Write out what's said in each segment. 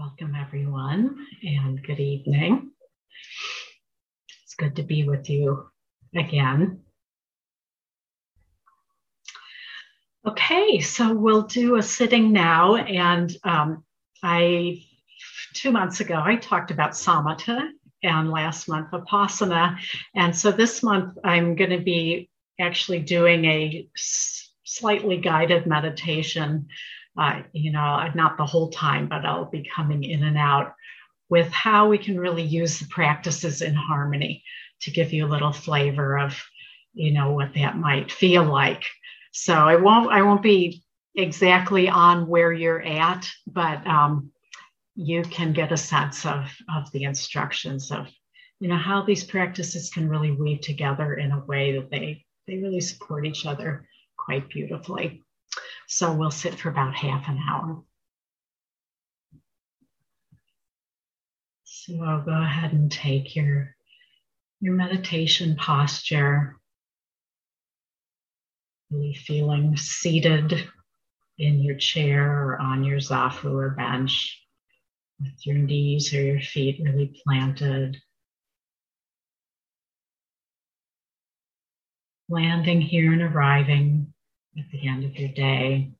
Welcome, everyone, and good evening. It's good to be with you again. Okay, so we'll do a sitting now. And um, I, two months ago, I talked about samatha, and last month, vipassana. And so this month, I'm going to be actually doing a slightly guided meditation uh, you know, not the whole time, but I'll be coming in and out with how we can really use the practices in harmony to give you a little flavor of, you know, what that might feel like. So I won't, I won't be exactly on where you're at, but um, you can get a sense of, of the instructions of, you know, how these practices can really weave together in a way that they, they really support each other quite beautifully. So we'll sit for about half an hour. So I'll go ahead and take your, your meditation posture. Really feeling seated in your chair or on your zafu or bench with your knees or your feet really planted. Landing here and arriving at the end of your day.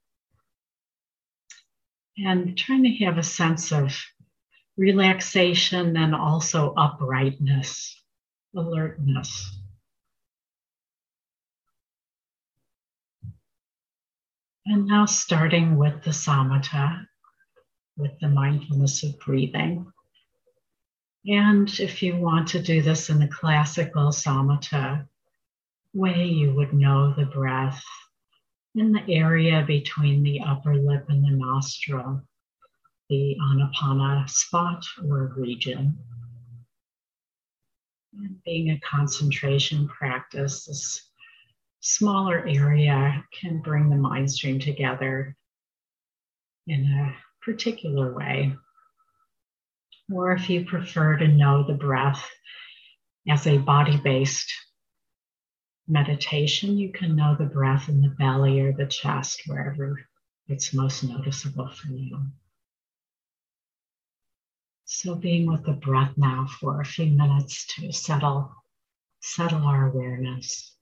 And trying to have a sense of relaxation and also uprightness, alertness. And now starting with the samatha, with the mindfulness of breathing. And if you want to do this in the classical samatha way, you would know the breath in the area between the upper lip and the nostril, the anapana spot or region. And being a concentration practice, this smaller area can bring the mind stream together in a particular way. Or if you prefer to know the breath as a body based meditation, you can know the breath in the belly or the chest, wherever it's most noticeable for you. So being with the breath now for a few minutes to settle, settle our awareness.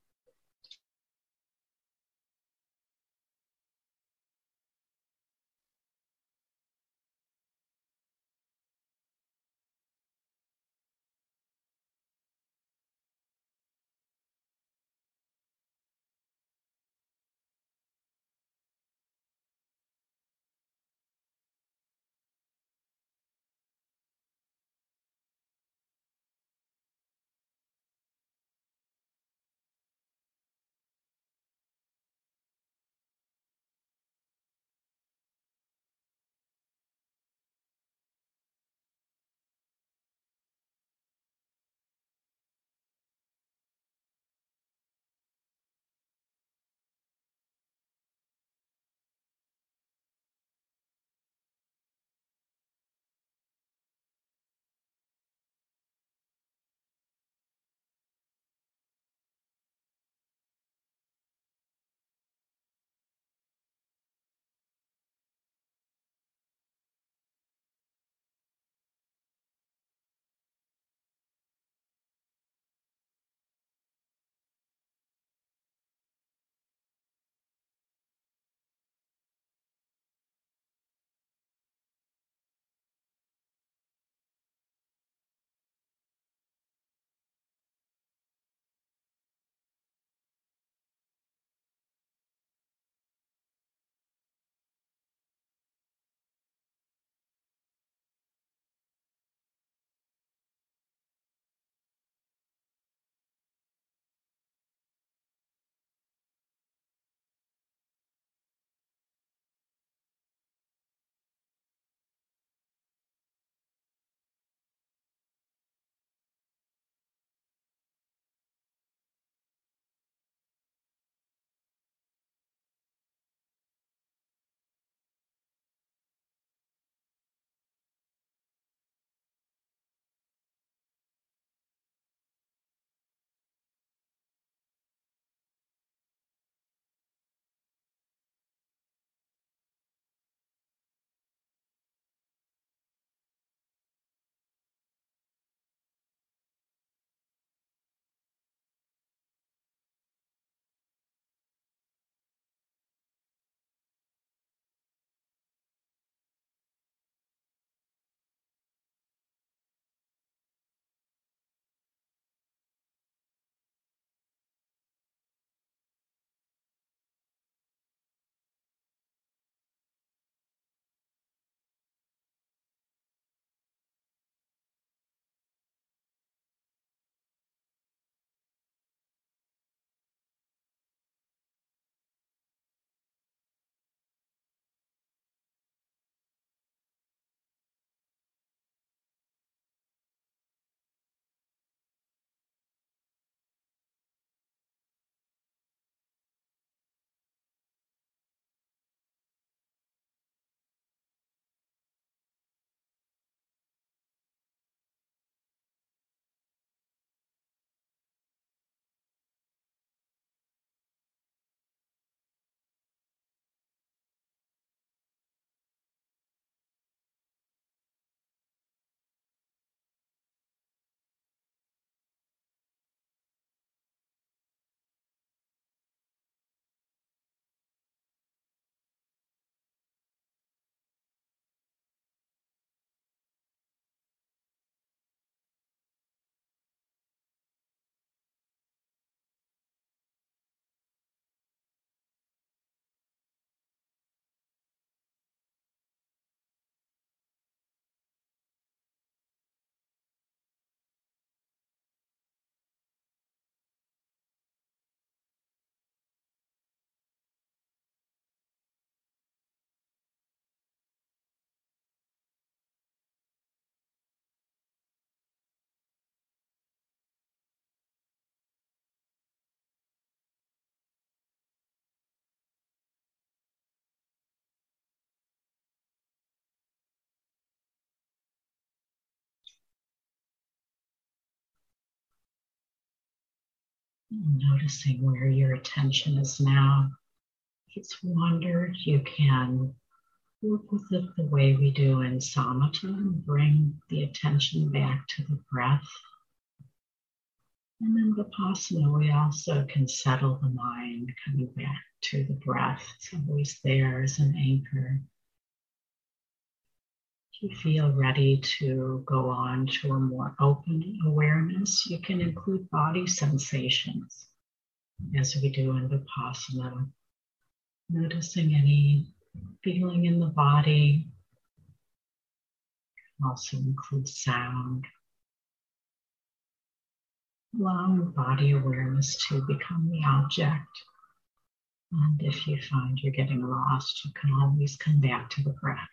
Noticing where your attention is now. If it's wandered, you can work with it the way we do in samatha and bring the attention back to the breath. And in Vipassana, we also can settle the mind coming back to the breath. It's always there as an anchor. If you feel ready to go on to a more open awareness, you can include body sensations as we do in Vipassana. Noticing any feeling in the body, also include sound allowing body awareness to become the object. And if you find you're getting lost, you can always come back to the breath.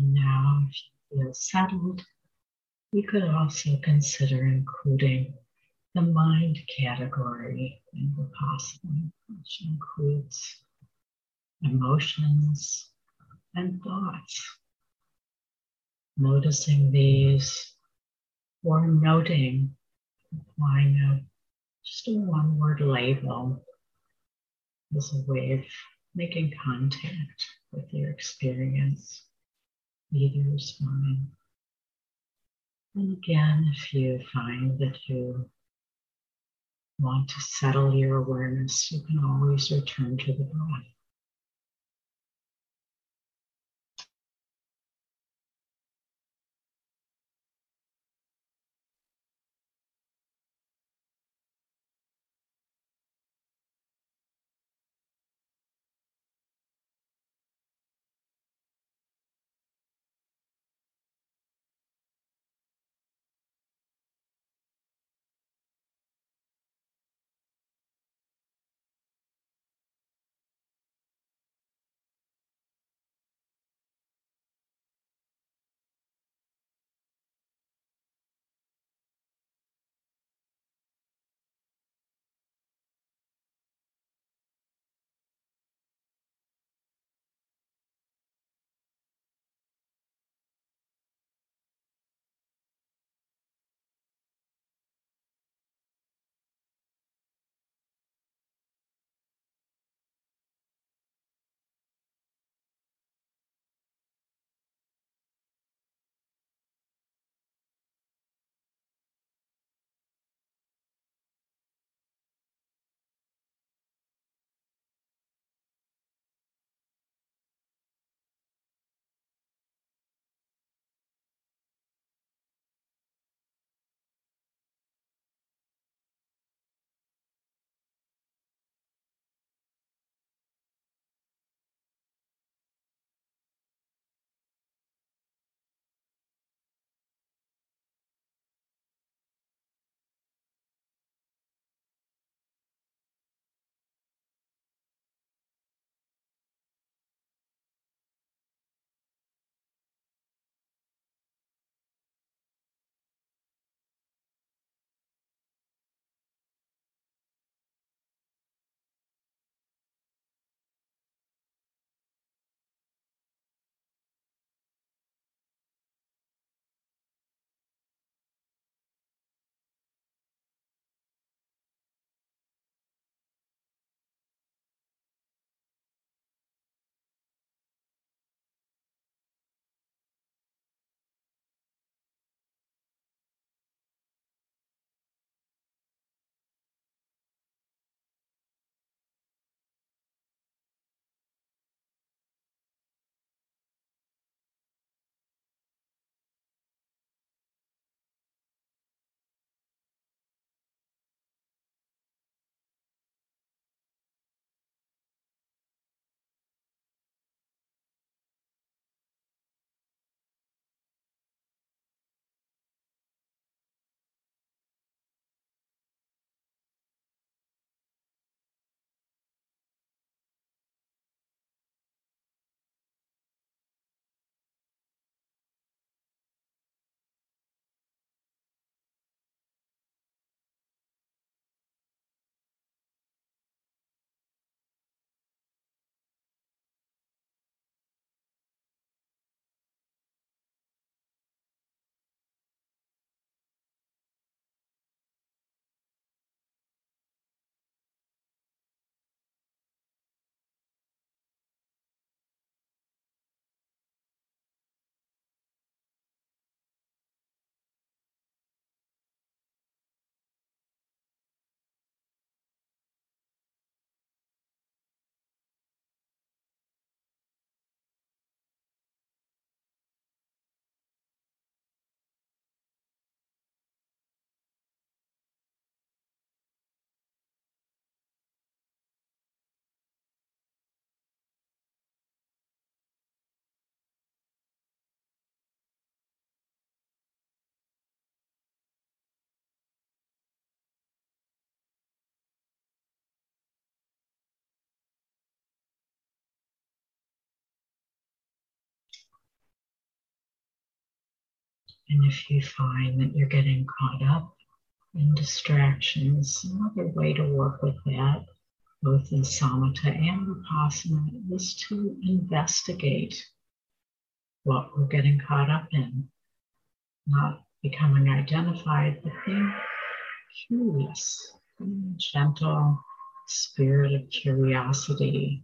And now, if you feel settled, we could also consider including the mind category in Vipassana, which includes emotions and thoughts. Noticing these or noting, applying a, just a one word label as a way of making contact with your experience. Is fine. And again, if you find that you want to settle your awareness, you can always return to the breath. And if you find that you're getting caught up in distractions, another way to work with that, both in samatha and vipassana, is to investigate what we're getting caught up in, not becoming identified, but being curious, being gentle spirit of curiosity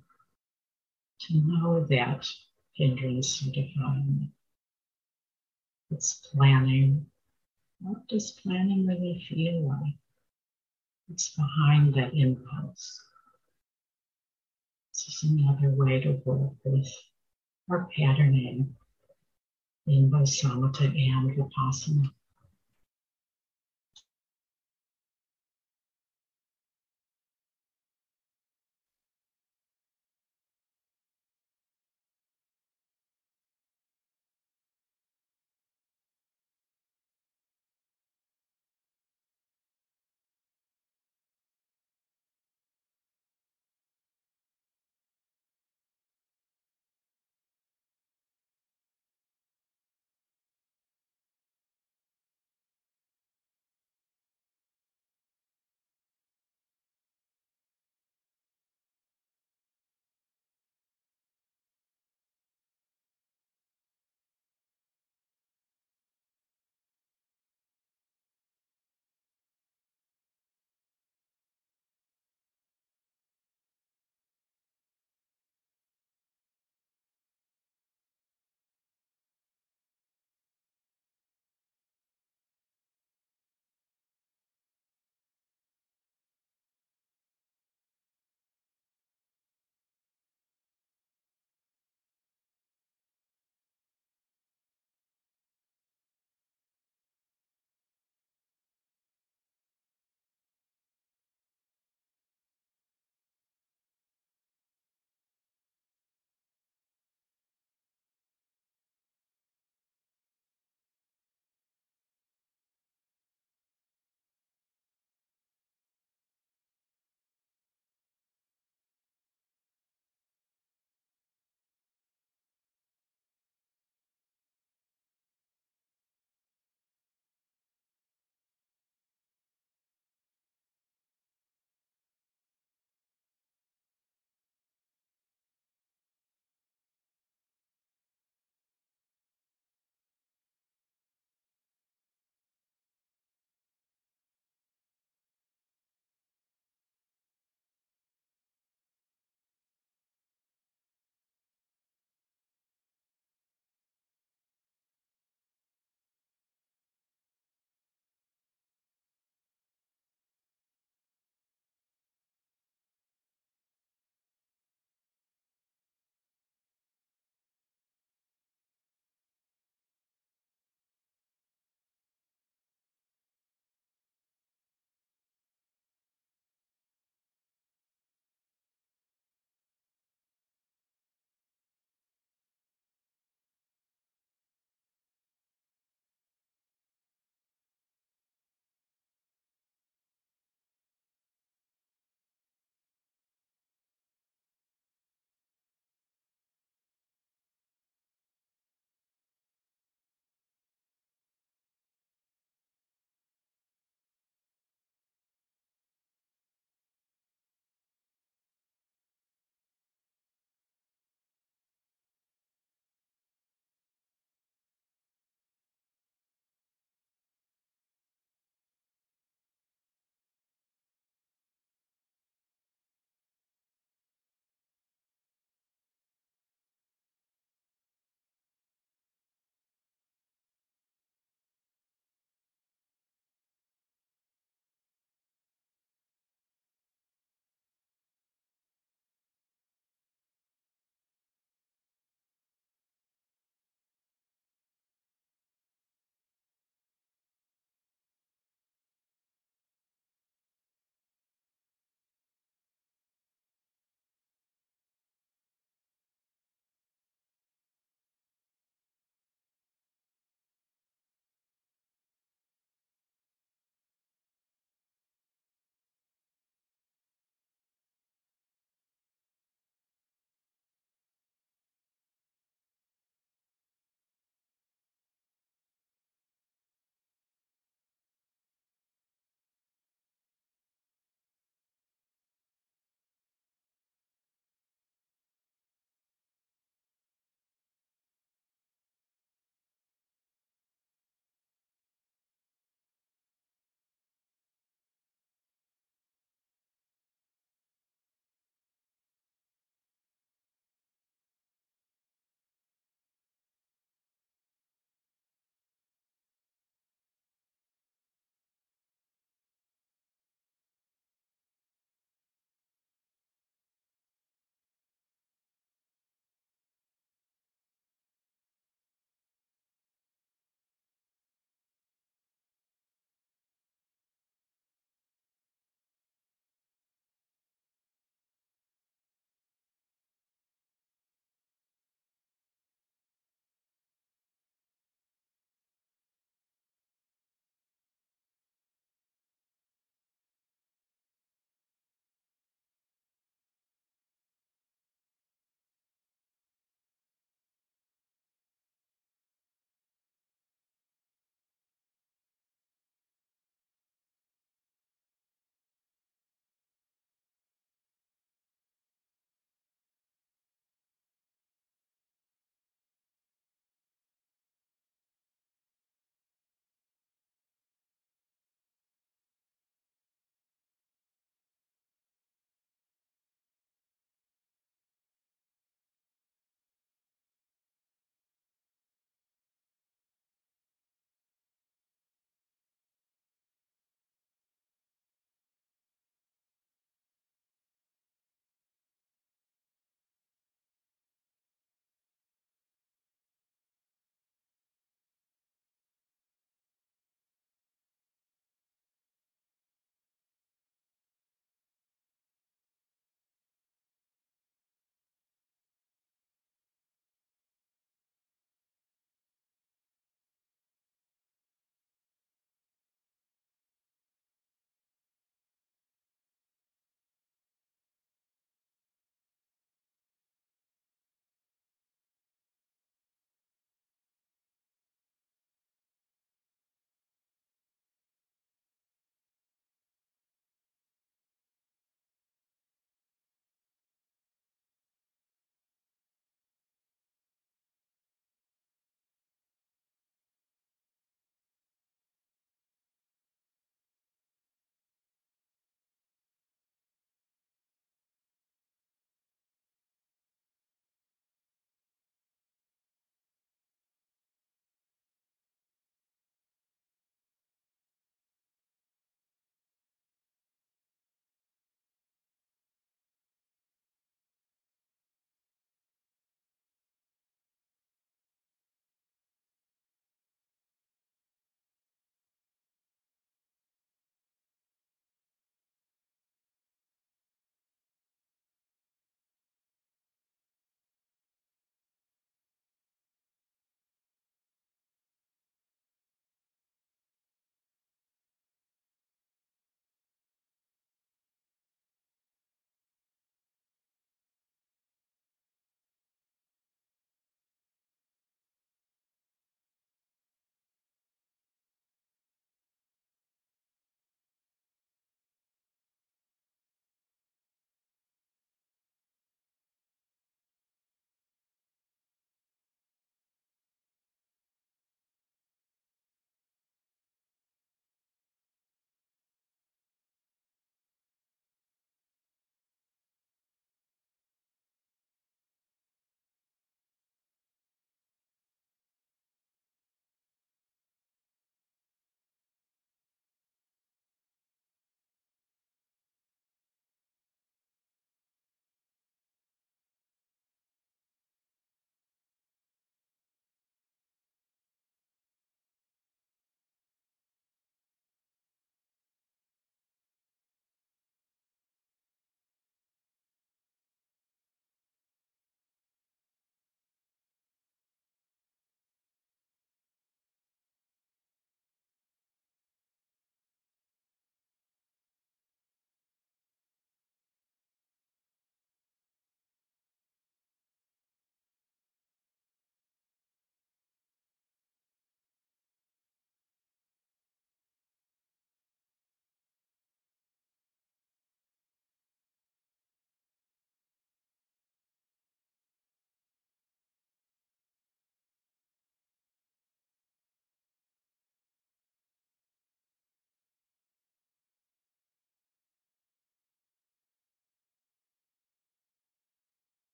to know that hindrance and defilement. It's planning. What does planning really feel like? It's behind that impulse. This is another way to work with our patterning in both samatha and vipassana.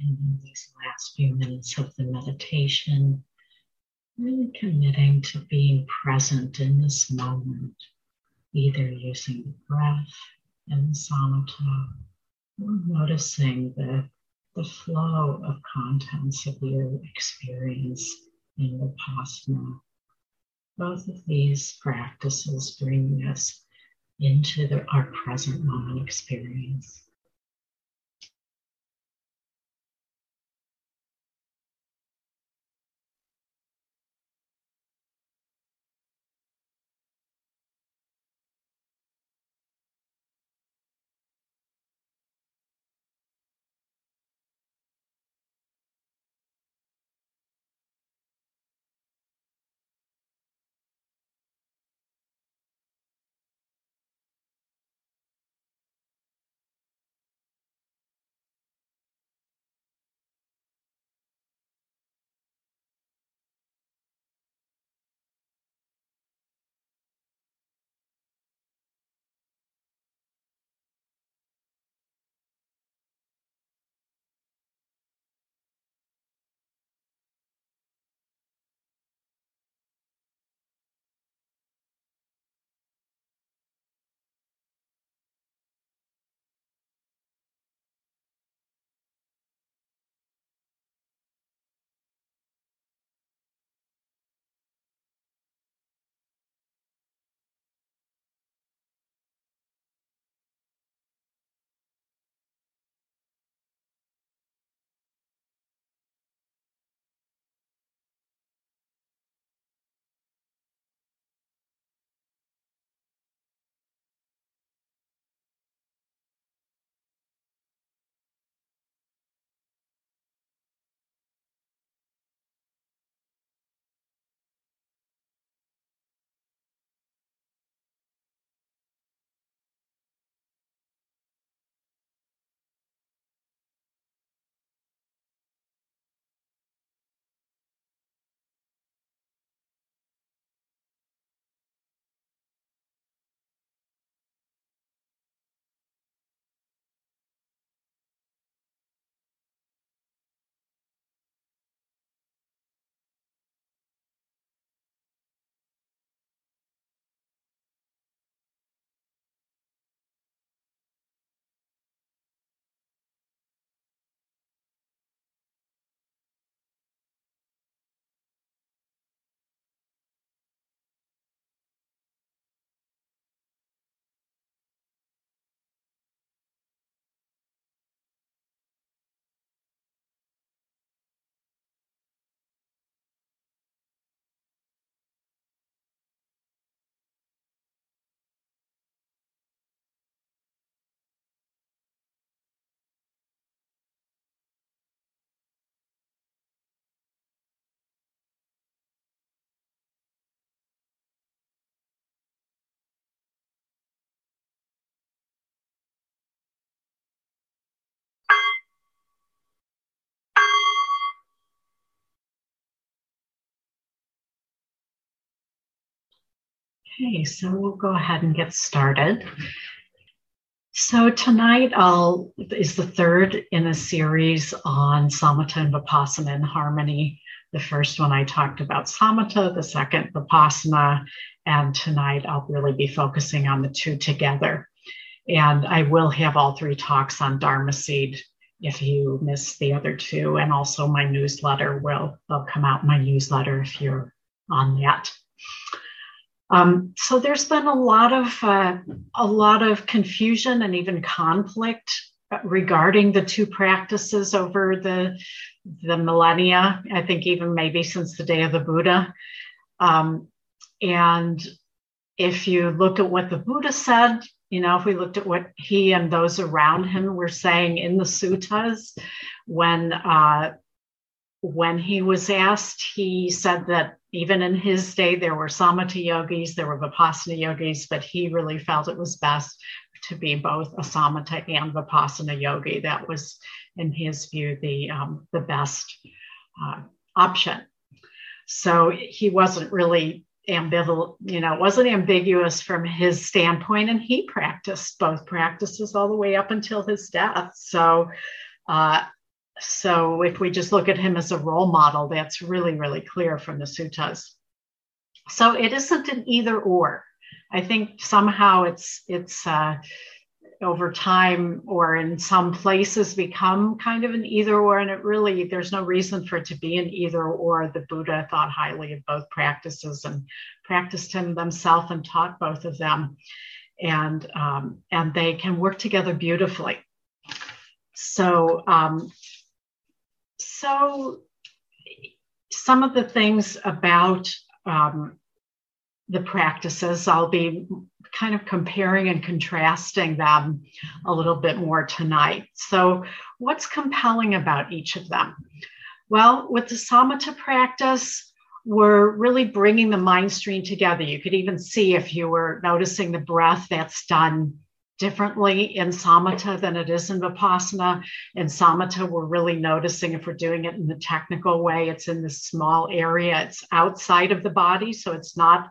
And in these last few minutes of the meditation, really committing to being present in this moment, either using the breath and the samatha or noticing the, the flow of contents of your experience in the Vipassana. Both of these practices bring us into the, our present moment experience. Okay, so we'll go ahead and get started. So tonight I'll is the third in a series on samatha and vipassana in harmony. The first one I talked about samatha, the second vipassana, and tonight I'll really be focusing on the two together. And I will have all three talks on Dharma Seed if you missed the other two, and also my newsletter will will come out my newsletter if you're on that. Um, so there's been a lot of uh, a lot of confusion and even conflict regarding the two practices over the the millennia. I think even maybe since the day of the Buddha. Um, and if you look at what the Buddha said, you know, if we looked at what he and those around him were saying in the suttas, when uh, when he was asked, he said that even in his day, there were samatha yogis, there were vipassana yogis, but he really felt it was best to be both a samatha and vipassana yogi. That was, in his view, the, um, the best uh, option. So he wasn't really ambivalent, you know, wasn't ambiguous from his standpoint, and he practiced both practices all the way up until his death. So uh, so if we just look at him as a role model, that's really, really clear from the suttas. So it isn't an either or. I think somehow it's it's uh, over time or in some places become kind of an either or, and it really there's no reason for it to be an either or. The Buddha thought highly of both practices and practiced him themselves and taught both of them, and um, and they can work together beautifully. So um, so some of the things about um, the practices, I'll be kind of comparing and contrasting them a little bit more tonight. So, what's compelling about each of them? Well, with the samatha practice, we're really bringing the mind stream together. You could even see if you were noticing the breath that's done differently in samatha than it is in vipassana. In samatha, we're really noticing if we're doing it in the technical way, it's in this small area, it's outside of the body. So it's not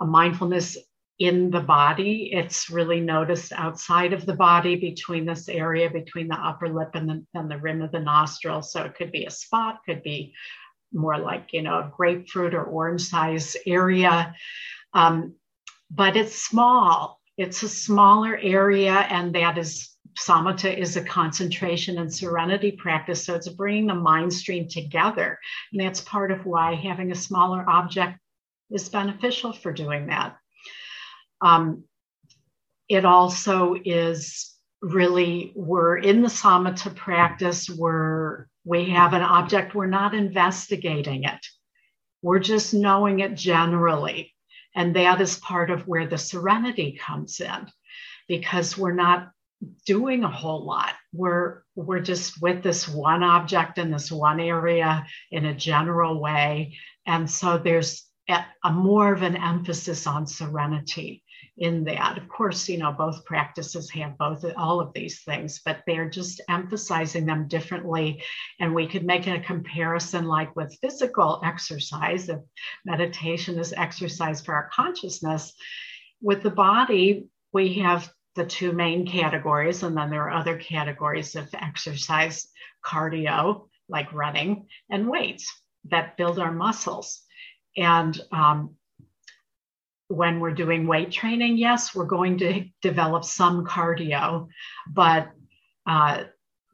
a mindfulness in the body. It's really noticed outside of the body between this area, between the upper lip and the, and the rim of the nostril. So it could be a spot, could be more like, you know, a grapefruit or orange size area. Um, but it's small it's a smaller area, and that is samatha is a concentration and serenity practice. So it's bringing the mind stream together. And that's part of why having a smaller object is beneficial for doing that. Um, it also is really, we're in the samatha practice where we have an object, we're not investigating it. We're just knowing it generally. And that is part of where the serenity comes in because we're not doing a whole lot. We're we're just with this one object in this one area in a general way. And so there's a, a more of an emphasis on serenity in that. Of course, you know, both practices have both all of these things, but they're just emphasizing them differently. And we could make a comparison like with physical exercise, if meditation is exercise for our consciousness. With the body, we have the two main categories, and then there are other categories of exercise cardio, like running, and weights that build our muscles. And um, when we're doing weight training, yes, we're going to develop some cardio, but uh,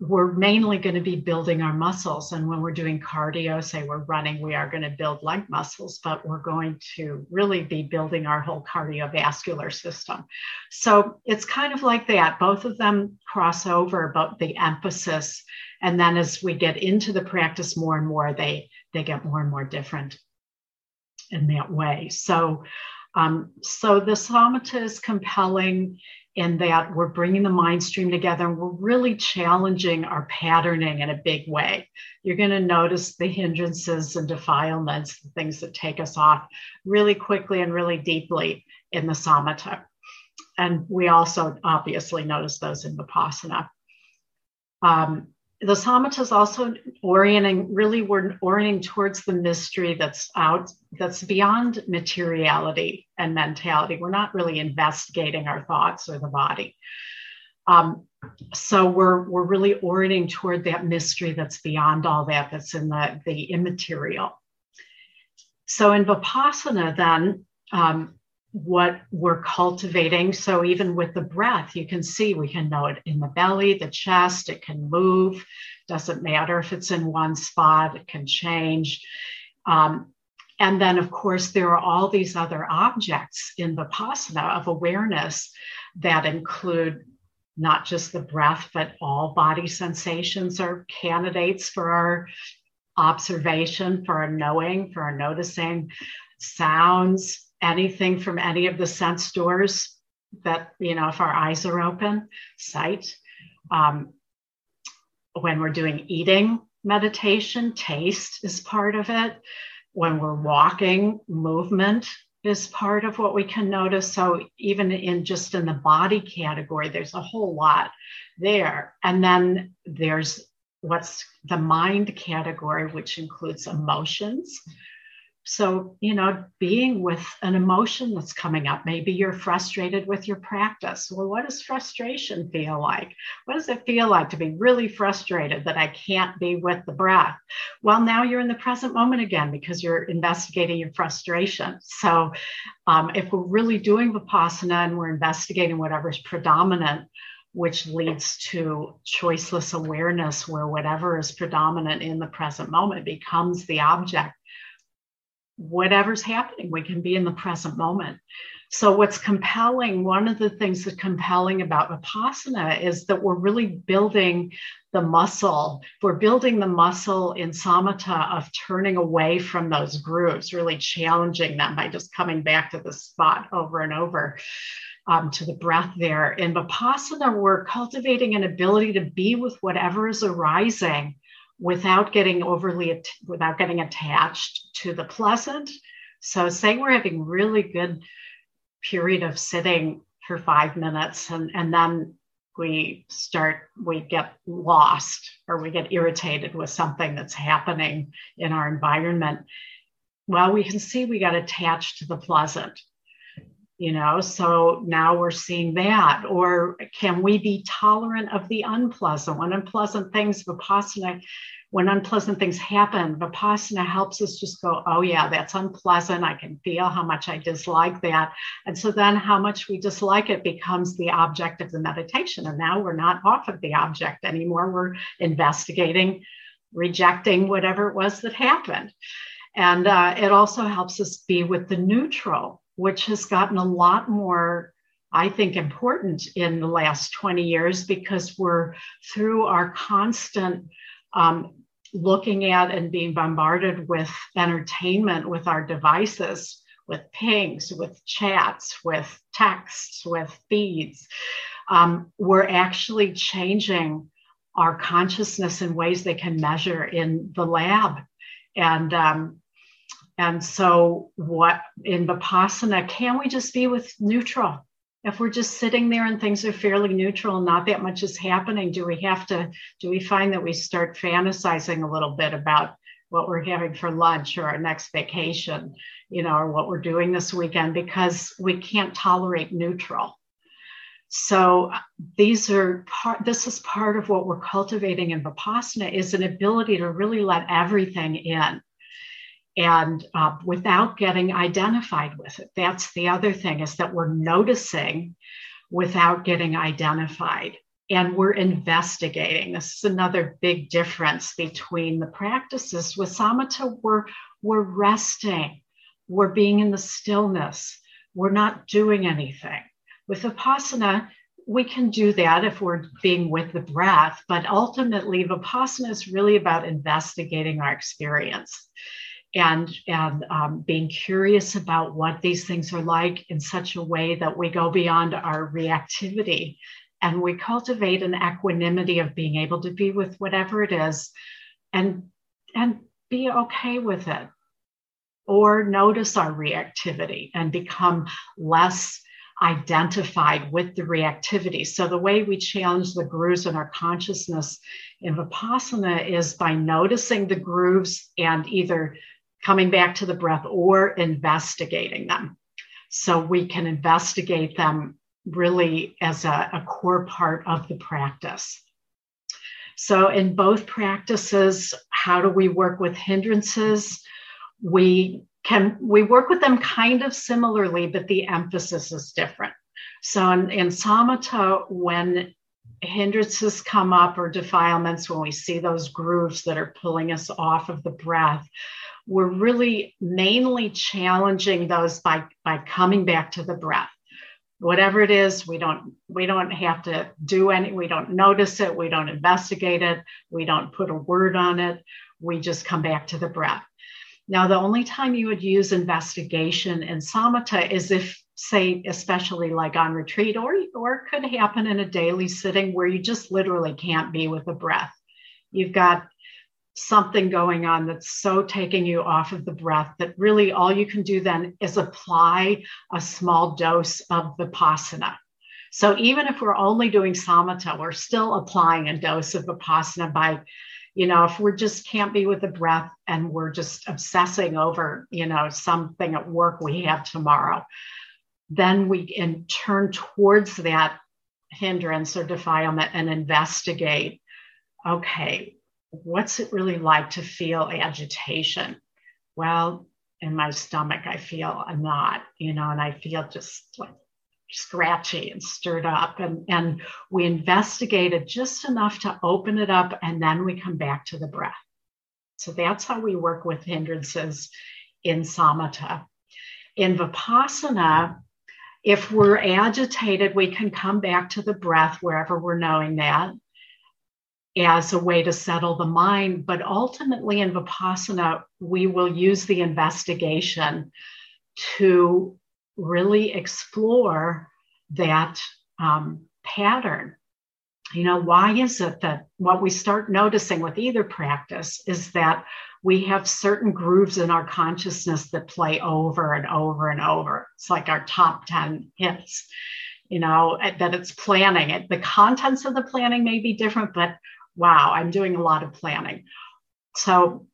we're mainly going to be building our muscles. And when we're doing cardio, say we're running, we are going to build leg muscles, but we're going to really be building our whole cardiovascular system. So it's kind of like that. Both of them cross over, but the emphasis. And then as we get into the practice more and more, they, they get more and more different in that way. So um, so the samatha is compelling in that we're bringing the mind stream together and we're really challenging our patterning in a big way. You're going to notice the hindrances and defilements, the things that take us off really quickly and really deeply in the samatha. And we also obviously notice those in vipassana. Um, the samatha is also orienting really we're orienting towards the mystery that's out that's beyond materiality and mentality. We're not really investigating our thoughts or the body. Um, so we're we're really orienting toward that mystery that's beyond all that that's in the the immaterial. So in vipassana then um, what we're cultivating. So even with the breath, you can see we can know it in the belly, the chest, it can move. Doesn't matter if it's in one spot, it can change. Um, and then, of course, there are all these other objects in Vipassana of awareness that include not just the breath, but all body sensations are candidates for our observation, for our knowing, for our noticing, sounds, anything from any of the sense doors that, you know, if our eyes are open, sight. Um, when we're doing eating meditation, taste is part of it. When we're walking, movement is part of what we can notice. So even in just in the body category, there's a whole lot there. And then there's what's the mind category, which includes emotions. So, you know, being with an emotion that's coming up, maybe you're frustrated with your practice. Well, what does frustration feel like? What does it feel like to be really frustrated that I can't be with the breath? Well, now you're in the present moment again because you're investigating your frustration. So, um, if we're really doing Vipassana and we're investigating whatever's predominant, which leads to choiceless awareness, where whatever is predominant in the present moment becomes the object whatever's happening, we can be in the present moment. So, what's compelling, one of the things that's compelling about Vipassana is that we're really building the muscle. We're building the muscle in samatha of turning away from those grooves, really challenging them by just coming back to the spot over and over. Um, to the breath there. In Vipassana, we're cultivating an ability to be with whatever is arising without getting overly without getting attached to the pleasant. So say we're having really good period of sitting for five minutes and, and then we start we get lost or we get irritated with something that's happening in our environment. Well we can see we got attached to the pleasant you know so now we're seeing that. Or can we be tolerant of the unpleasant? When unpleasant things vipassana when unpleasant things happen vipassana helps us just go oh yeah that's unpleasant. I can feel how much i dislike that. And so then how much we dislike it becomes the object of the meditation. And now we're not off of the object anymore. We're investigating rejecting whatever it was that happened. And uh, it also helps us be with the neutral which has gotten a lot more, I think, important in the last 20 years because we're through our constant um, looking at and being bombarded with entertainment with our devices, with pings, with chats, with texts, with feeds. Um, we're actually changing our consciousness in ways they can measure in the lab. And um, and so, what in Vipassana, can we just be with neutral? If we're just sitting there and things are fairly neutral and not that much is happening, do we have to, do we find that we start fantasizing a little bit about what we're having for lunch or our next vacation, you know, or what we're doing this weekend because we can't tolerate neutral. So these are part, this is part of what we're cultivating in Vipassana is an ability to really let everything in and uh, without getting identified with it. That's the other thing is that we're noticing without getting identified and we're investigating. This is another big difference between the practices. With samatha, we're, we're resting, we're being in the stillness, we're not doing anything. With vipassana, we can do that if we're being with the breath, but ultimately, vipassana is really about investigating our experience and and um, being curious about what these things are like in such a way that we go beyond our reactivity and we cultivate an equanimity of being able to be with whatever it is and and be okay with it or notice our reactivity and become less identified with the reactivity. So, the way we challenge the grooves in our consciousness in Vipassana is by noticing the grooves and either coming back to the breath or investigating them. So we can investigate them really as a, a core part of the practice. So, in both practices, how do we work with hindrances? We can we work with them kind of similarly, but the emphasis is different. So, in, in samatha, when hindrances come up or defilements, when we see those grooves that are pulling us off of the breath, we're really mainly challenging those by, by coming back to the breath. Whatever it is we don't we don't have to do any we don't notice it we don't investigate it we don't put a word on it. We just come back to the breath. Now the only time you would use investigation in samatha is if say especially like on retreat or or could happen in a daily sitting where you just literally can't be with the breath. You've got something going on that's so taking you off of the breath that really all you can do then is apply a small dose of vipassana. So even if we're only doing samatha, we're still applying a dose of vipassana by You know, if we're just can't be with the breath and we're just obsessing over, you know, something at work we have tomorrow, then we can turn towards that hindrance or defilement and investigate okay, what's it really like to feel agitation? Well, in my stomach, I feel a knot, you know, and I feel just like scratchy and stirred up. And, and we investigated just enough to open it up, and then we come back to the breath. So that's how we work with hindrances in samatha. In vipassana, if we're agitated, we can come back to the breath wherever we're knowing that as a way to settle the mind. But ultimately, in Vipassana, we will use the investigation to really explore that um, pattern. You know, why is it that what we start noticing with either practice is that we have certain grooves in our consciousness that play over and over and over. It's like our top 10 hits, you know, that it's planning. It, the contents of the planning may be different, but wow, I'm doing a lot of planning. So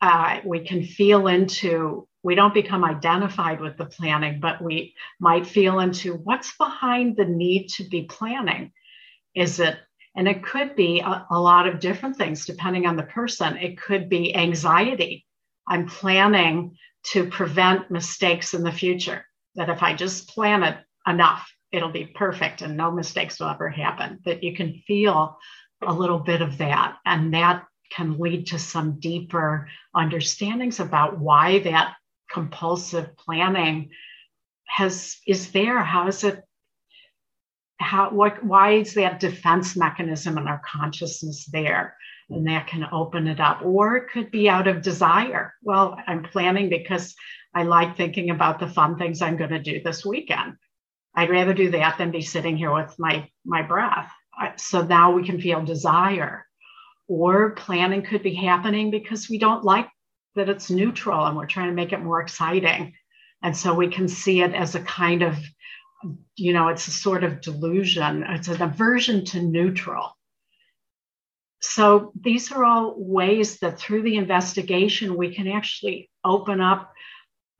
uh, we can feel into, we don't become identified with the planning, but we might feel into what's behind the need to be planning. Is it and it could be a, a lot of different things depending on the person. It could be anxiety. I'm planning to prevent mistakes in the future, that if I just plan it enough, it'll be perfect and no mistakes will ever happen. That you can feel a little bit of that. And that can lead to some deeper understandings about why that compulsive planning has is there. How is it how what why is that defense mechanism in our consciousness there? And that can open it up. Or it could be out of desire. Well i'm planning because i like thinking about the fun things i'm going to do this weekend. I'd rather do that than be sitting here with my my breath so now we can feel desire or planning could be happening because we don't like that it's neutral and we're trying to make it more exciting and so we can see it as a kind of you know, it's a sort of delusion, it's an aversion to neutral. So these are all ways that through the investigation, we can actually open up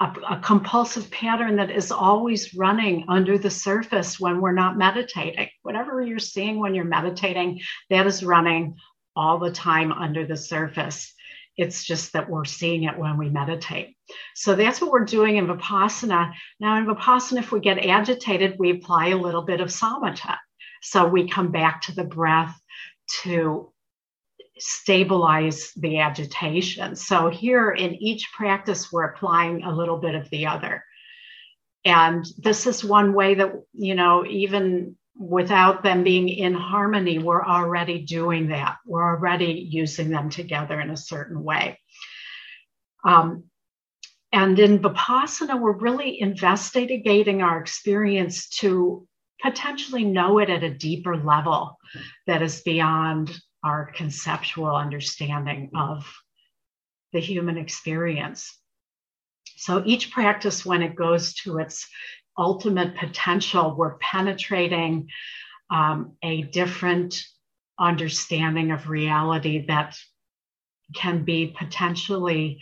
a, a, compulsive pattern that is always running under the surface when we're not meditating. Whatever you're seeing when you're meditating, that is running all the time under the surface. It's just that we're seeing it when we meditate. So that's what we're doing in Vipassana. Now, in Vipassana, if we get agitated, we apply a little bit of samatha. So we come back to the breath to stabilize the agitation. So here in each practice, we're applying a little bit of the other. And this is one way that, you know, even without them being in harmony, we're already doing that. We're already using them together in a certain way. Um, and in Vipassana, we're really investigating our experience to potentially know it at a deeper level that is beyond our conceptual understanding of the human experience. So each practice, when it goes to its ultimate potential, we're penetrating um, a different understanding of reality that can be potentially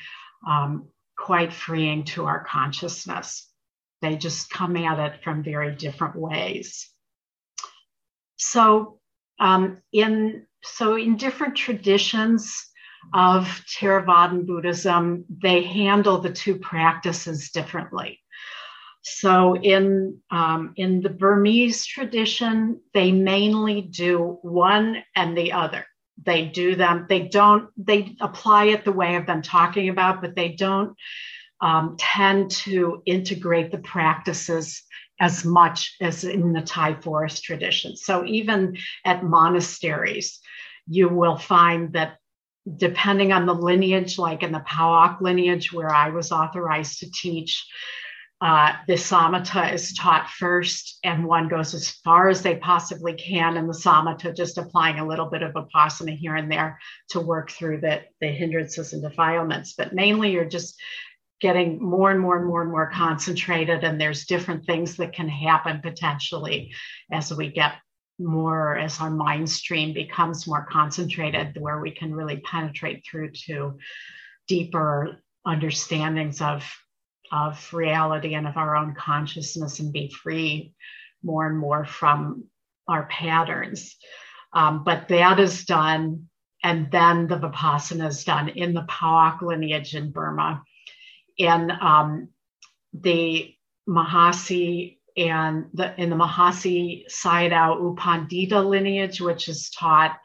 um, quite freeing to our consciousness. They just come at it from very different ways. So, um, in so in different traditions of Theravadan Buddhism, they handle the two practices differently. So in um, in the Burmese tradition, they mainly do one and the other. They do them. They don't. They apply it the way I've been talking about, but they don't um, tend to integrate the practices as much as in the Thai forest tradition. So even at monasteries, you will find that depending on the lineage, like in the Pa Auk lineage where I was authorized to teach, uh, the samatha is taught first, and one goes as far as they possibly can in the samatha, just applying a little bit of vipassana here and there to work through the, the hindrances and defilements. But mainly, you're just getting more and more and more and more concentrated, and there's different things that can happen potentially as we get more as our mind stream becomes more concentrated, where we can really penetrate through to deeper understandings of, of reality and of our own consciousness and be free more and more from our patterns. Um, but that is done, and then the Vipassana is done in the Pa Auk lineage in Burma. In um, the Mahasi and the, in the Mahasi Sayadaw U Pandita lineage, which is taught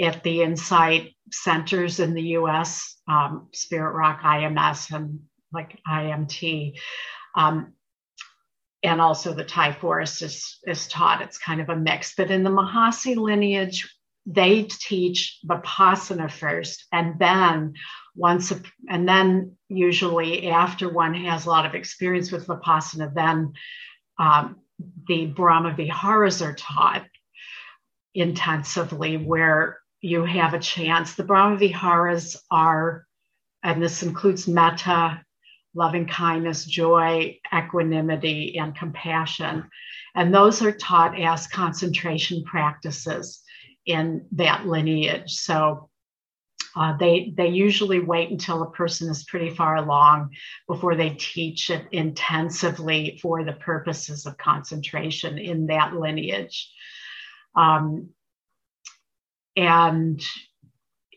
at the Insight centers in the US, um, Spirit Rock, IMS, and like IMT. Um, and also the Thai forest is, is taught. It's kind of a mix. But in the Mahasi lineage, they teach Vipassana first, and then once, a, and then usually after one has a lot of experience with Vipassana, then um, the Brahma Viharas are taught intensively, where you have a chance. The Brahma Viharas are, and this includes metta, loving kindness, joy, equanimity, and compassion. And those are taught as concentration practices in that lineage. So uh, they they usually wait until a person is pretty far along before they teach it intensively for the purposes of concentration in that lineage. Um, and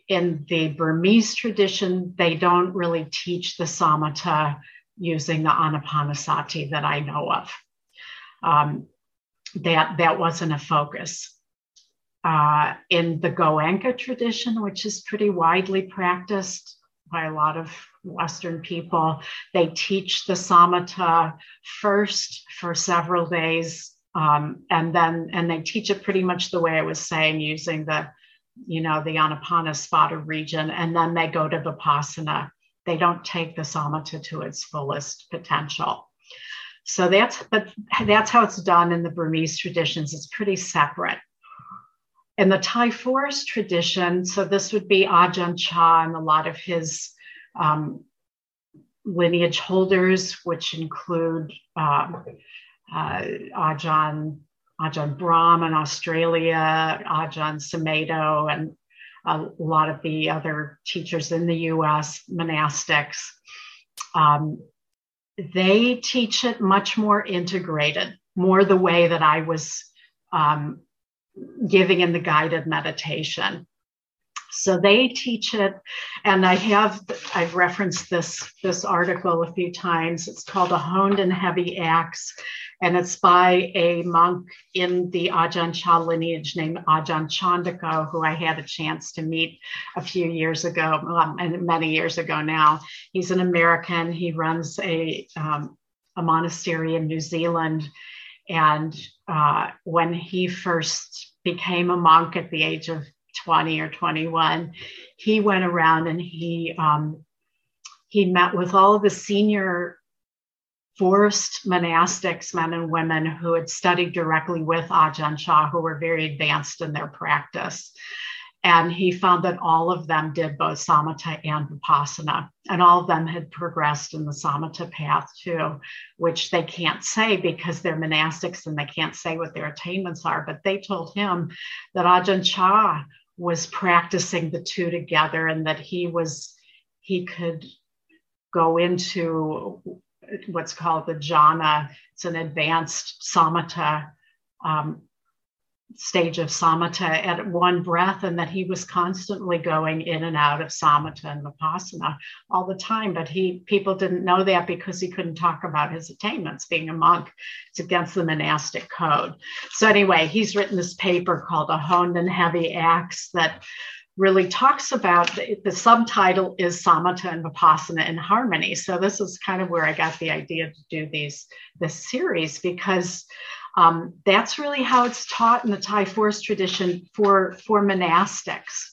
in the Burmese tradition, they don't really teach the samatha using the anapanasati that I know of. Um, that that wasn't a focus. Uh, in the Goenka tradition, which is pretty widely practiced by a lot of Western people, they teach the samatha first for several days, um, and then and they teach it pretty much the way I was saying, using the you know, the Anapanasati region, and then they go to Vipassana. They don't take the samatha to its fullest potential. So that's but that's how it's done in the Burmese traditions. It's pretty separate. In the Thai forest tradition, so this would be Ajahn Chah and a lot of his um, lineage holders, which include um, uh, Ajahn Ajahn Brahm in Australia, Ajahn Sumedho, and a lot of the other teachers in the US, monastics. Um, they teach it much more integrated, more the way that I was um, giving in the guided meditation. So they teach it, and I have I've referenced this this article a few times. It's called a honed and heavy axe, and it's by a monk in the Ajahn Chah lineage named Ajahn Chandako, who I had a chance to meet a few years ago, um, and many years ago now. He's an American. He runs a um, a monastery in New Zealand, and uh, when he first became a monk at the age of 20 or 21, he went around and he um, he met with all of the senior forest monastics, men and women who had studied directly with Ajahn Chah, who were very advanced in their practice. And he found that all of them did both samatha and vipassana, and all of them had progressed in the samatha path too, which they can't say because they're monastics and they can't say what their attainments are. But they told him that Ajahn Chah was practicing the two together and that he was he could go into what's called the jhana it's an advanced samatha um, stage of samatha at one breath and that he was constantly going in and out of samatha and vipassana all the time. But he people didn't know that because he couldn't talk about his attainments being a monk. It's against the monastic code. So anyway he's written this paper called a honed and heavy axe that really talks about the, the subtitle is samatha and vipassana in harmony. So this is kind of where i got the idea to do these this series because um, that's really how it's taught in the Thai forest tradition for, for monastics.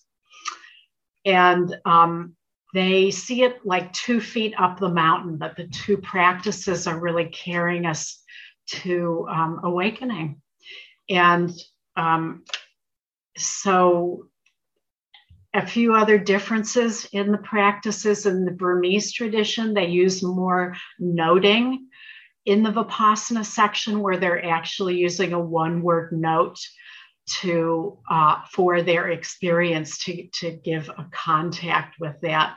And um, they see it like two feet up the mountain, that the two practices are really carrying us to um, awakening. And um, so, a few other differences in the practices in the Burmese tradition, they use more noting in the Vipassana section where they're actually using a one word note to uh, for their experience to, to give a contact with that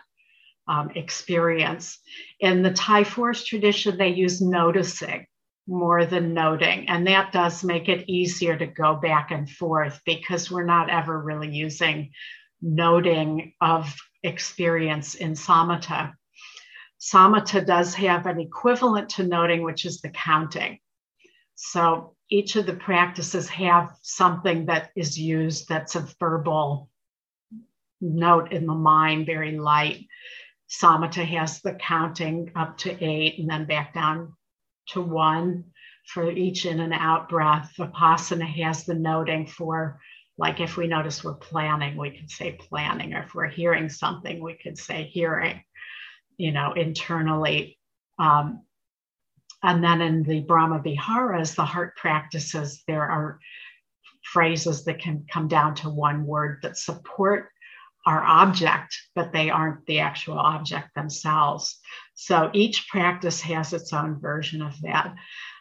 um, experience. In the Thai forest tradition, they use noticing more than noting. And that does make it easier to go back and forth because we're not ever really using noting of experience in samatha. Samatha does have an equivalent to noting, which is the counting. So each of the practices have something that is used that's a verbal note in the mind, very light. Samatha has the counting up to eight and then back down to one for each in and out breath. Vipassana has the noting for, like, if we notice we're planning, we could say planning, or if we're hearing something, we could say hearing, you know, internally. Um, and then in the Brahma Viharas, the heart practices, there are phrases that can come down to one word that support our object, but they aren't the actual object themselves. So each practice has its own version of that.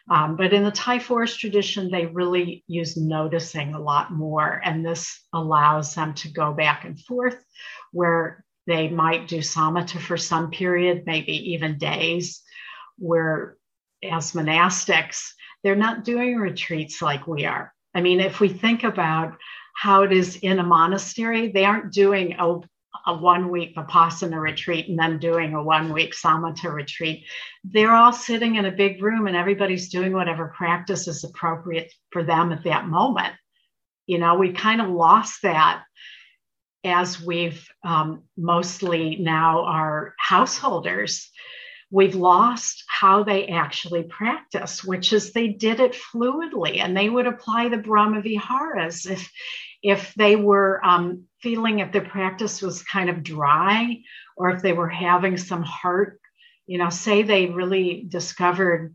Um, but in the Thai forest tradition, they really use noticing a lot more. And this allows them to go back and forth where they might do samatha for some period, maybe even days, where as monastics, they're not doing retreats like we are. I mean, if we think about how it is in a monastery, they aren't doing a, a one week Vipassana retreat and then doing a one week Samatha retreat. They're all sitting in a big room and everybody's doing whatever practice is appropriate for them at that moment. You know, we kind of lost that as we've um, mostly now are householders we've lost how they actually practice, which is they did it fluidly and they would apply the Brahma Viharas if if they were um, feeling if the practice was kind of dry or if they were having some heart, you know, say they really discovered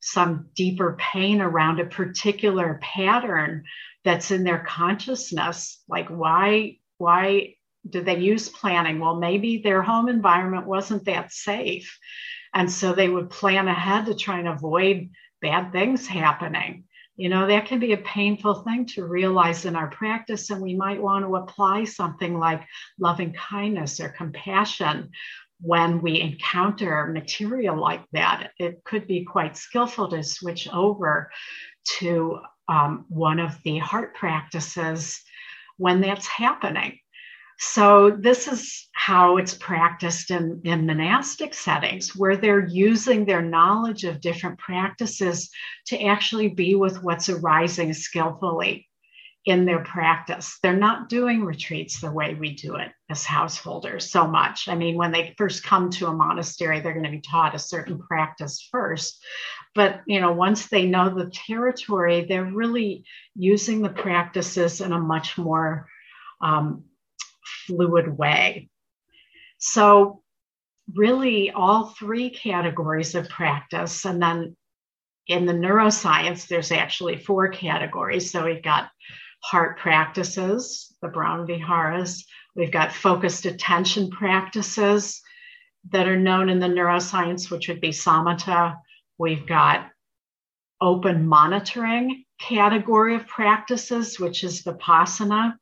some deeper pain around a particular pattern that's in their consciousness, like why why did they use planning? Well, maybe their home environment wasn't that safe. And so they would plan ahead to try and avoid bad things happening. You know, that can be a painful thing to realize in our practice. And we might want to apply something like loving kindness or compassion when we encounter material like that. It could be quite skillful to switch over to um, one of the heart practices when that's happening. So, this is how it's practiced in, in monastic settings where they're using their knowledge of different practices to actually be with what's arising skillfully in their practice. They're not doing retreats the way we do it as householders so much. I mean, when they first come to a monastery, they're going to be taught a certain practice first. But, you know, once they know the territory, they're really using the practices in a much more um, fluid way. So, really, all three categories of practice, and then in the neuroscience, there's actually four categories. So, we've got heart practices, the Brahma Viharas, we've got focused attention practices that are known in the neuroscience, which would be samatha. We've got open monitoring category of practices, which is vipassana.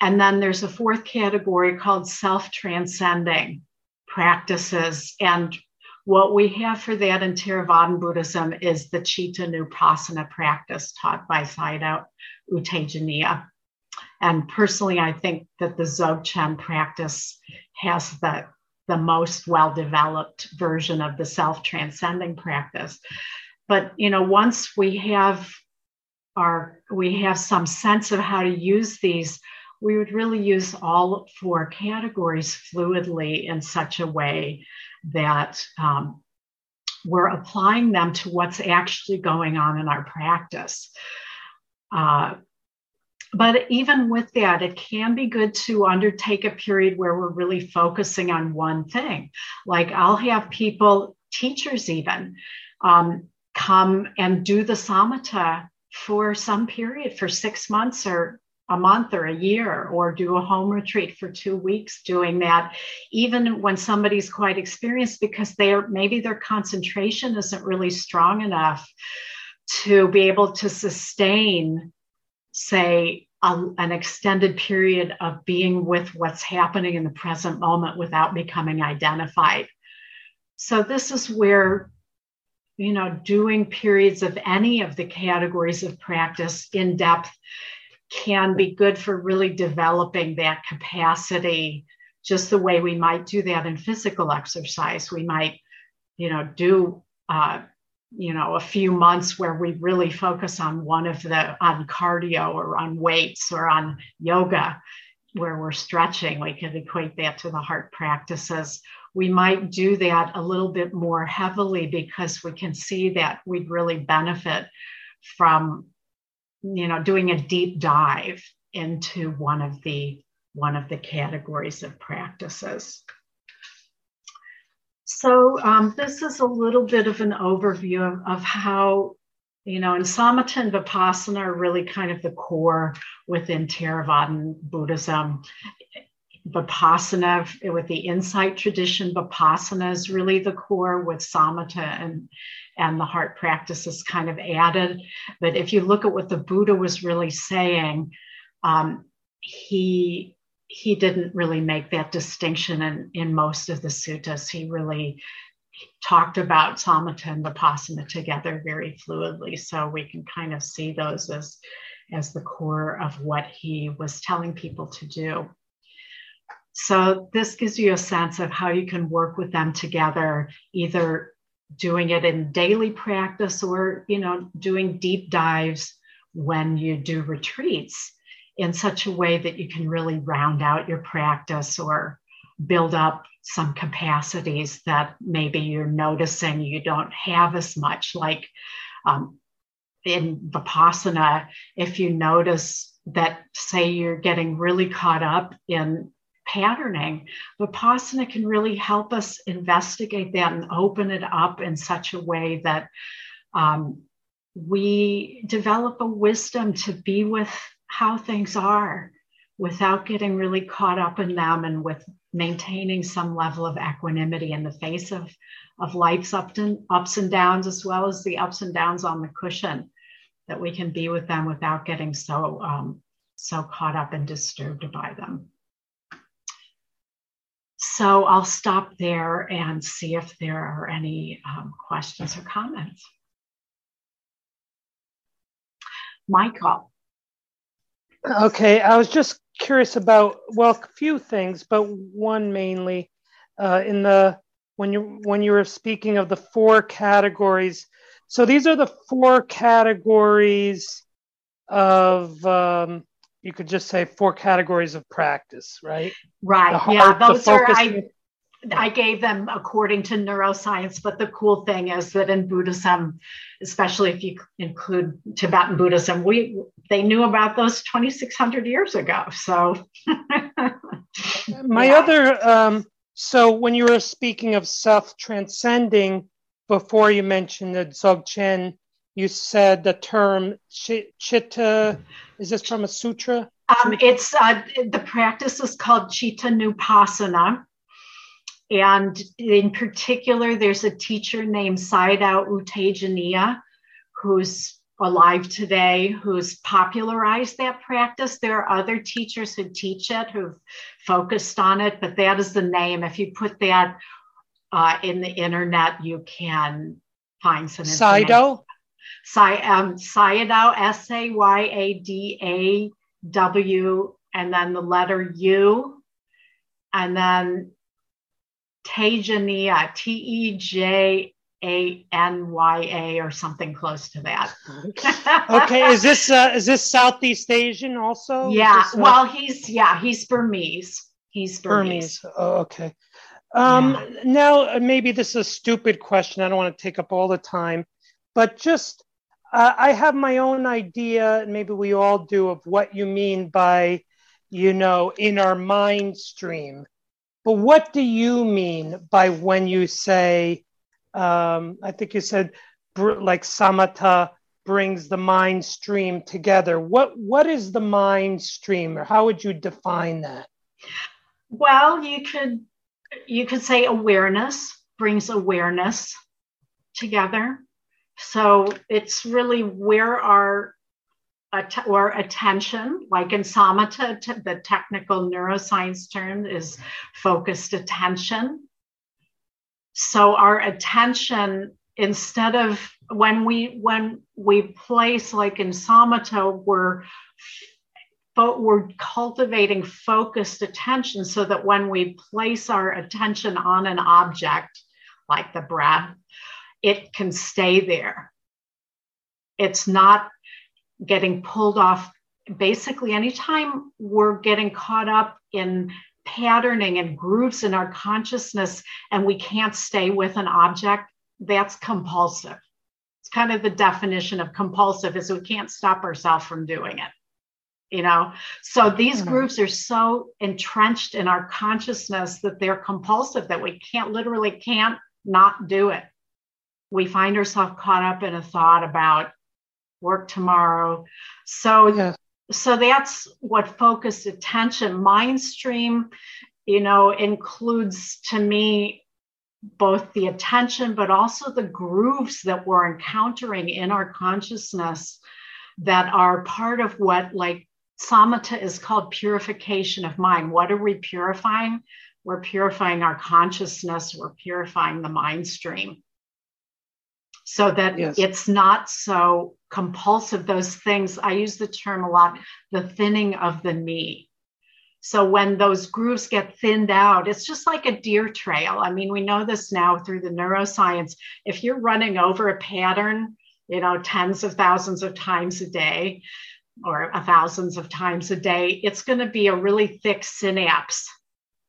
And then there's a fourth category called self transcending practices. And what we have for that in Theravadan Buddhism is the Chitta Nupassana practice taught by Sayadaw U Tejaniya. And personally, I think that the Dzogchen practice has the, the most well developed version of the self transcending practice. But you know, once we have our we have some sense of how to use these we would really use all four categories fluidly in such a way that um, we're applying them to what's actually going on in our practice. Uh, but even with that, it can be good to undertake a period where we're really focusing on one thing. Like I'll have people, teachers even, um, come and do the samatha for some period, for six months or a month or a year or do a home retreat for two weeks doing that even when somebody's quite experienced because they're maybe their concentration isn't really strong enough to be able to sustain say a, an extended period of being with what's happening in the present moment without becoming identified. So, this is where, you know, doing periods of any of the categories of practice in depth can be good for really developing that capacity, just the way we might do that in physical exercise. We might, you know, do uh, you know a few months where we really focus on one of the on cardio or on weights or on yoga where we're stretching. We could equate that to the heart practices. We might do that a little bit more heavily because we can see that we'd really benefit from you know doing a deep dive into one of the one of the categories of practices so um, this is a little bit of an overview of, how, you know, and Samatha and Vipassana are really kind of the core within Theravadan Buddhism. Vipassana, with the insight tradition, Vipassana is really the core with Samatha and, and the heart practice is kind of added. But if you look at what the Buddha was really saying, um, he he didn't really make that distinction in, in most of the suttas. He really talked about samatha and vipassana together very fluidly. So we can kind of see those as, as the core of what he was telling people to do. So this gives you a sense of how you can work with them together, either doing it in daily practice or, you know, doing deep dives when you do retreats in such a way that you can really round out your practice or build up some capacities that maybe you're noticing you don't have as much. Like um, in Vipassana, if you notice that, say, you're getting really caught up in patterning, Vipassana can really help us investigate that and open it up in such a way that um, we develop a wisdom to be with how things are without getting really caught up in them and with maintaining some level of equanimity in the face of, of life's and, ups and downs, as well as the ups and downs on the cushion, that we can be with them without getting so, um, so caught up and disturbed by them. So I'll stop there and see if there are any um, questions or comments. Michael. Okay, I was just curious about well, a few things, but one mainly uh, in the when you when you were speaking of the four categories. So these are the four categories of um, you could just say four categories of practice, right? Right. Heart, yeah, those are I I gave them according to neuroscience, but the cool thing is that in Buddhism, especially if you include Tibetan Buddhism, we they knew about those 2,600 years ago. So, my yeah. other um, so when you were speaking of self transcending, before you mentioned the Dzogchen, you said the term chitta. Is this from a sutra? Um, it's uh, the practice is called Chittanupassana and in particular, there's a teacher named Sayadaw U Tejaniya who's alive today who's popularized that practice. There are other teachers who teach it who've focused on it, but that is the name. If you put that uh, in the internet, you can find some Sayadaw? Say, um, Sayadaw, S A Y A D A W, and then the letter U, and then Tejaniya, T E J A N Y A, or something close to that. okay, is this uh, is this Southeast Asian also? Yeah, this, uh... well, he's yeah, he's Burmese. He's Burmese. Burmese. Oh, okay. Um, yeah. Now, uh, maybe this is a stupid question. I don't want to take up all the time, but just uh, I have my own idea, and maybe we all do, of what you mean by, you know, in our mind stream. But what do you mean by when you say, um, I think you said, like samatha brings the mind stream together. What what is the mind stream, or how would you define that? Well, you could you could say awareness brings awareness together. So it's really where our or attention, like in samatha, the technical neuroscience term is focused attention. So our attention, instead of when we when we place like in samatha, we're but we're cultivating focused attention so that when we place our attention on an object like the breath, it can stay there. It's not getting pulled off. Basically, anytime we're getting caught up in patterning and grooves in our consciousness and we can't stay with an object, that's compulsive. It's kind of the definition of compulsive is we can't stop ourselves from doing it. You know, so these mm-hmm. grooves are so entrenched in our consciousness that they're compulsive that we can't literally can't not do it. We find ourselves caught up in a thought about work tomorrow. So, yeah. so that's what focused attention. Mind stream, you know, includes to me both the attention, but also the grooves that we're encountering in our consciousness that are part of what, like, samatha is called purification of mind. What are we purifying? We're purifying our consciousness, we're purifying the mind stream so that yes. it's not so compulsive. Those things, I use the term a lot the thinning of the knee. So when those grooves get thinned out, it's just like a deer trail. I mean, we know this now through the neuroscience. If you're running over a pattern, you know, tens of thousands of times a day or a thousands of times a day, it's going to be a really thick synapse.